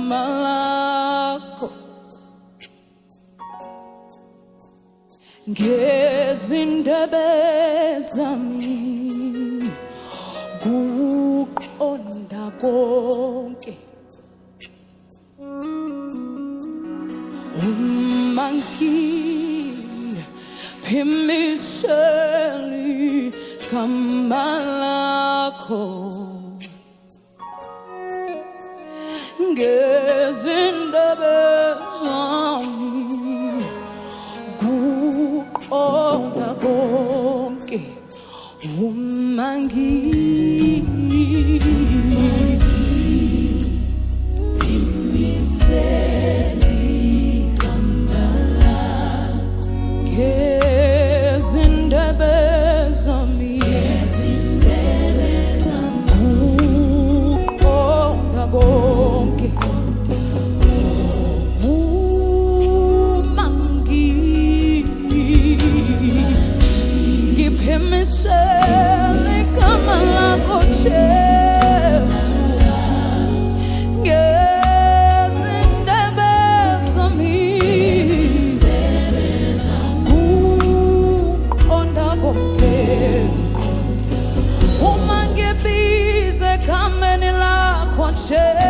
gama lakho ngezindebe zami kuqonda konke uma ngiphimisheli kamalako. share.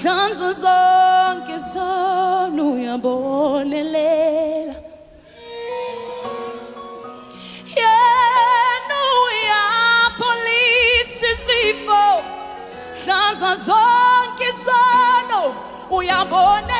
izanzu zonke zona uyabonelela yena uyapholisa isifo. Hlanza zonke zona uyabonelela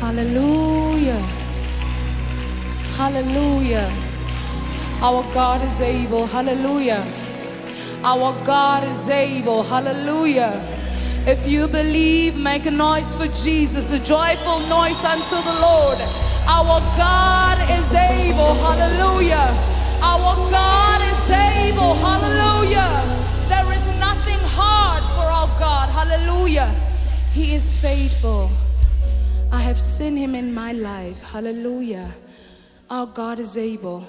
hallelujah hallelujah our God is able hallelujah our God is able. Hallelujah. If you believe, make a noise for Jesus, a joyful noise unto the Lord. Our God is able. Hallelujah. Our God is able. Hallelujah. God. Hallelujah. He is faithful. I have seen him in my life. Hallelujah. Our God is able.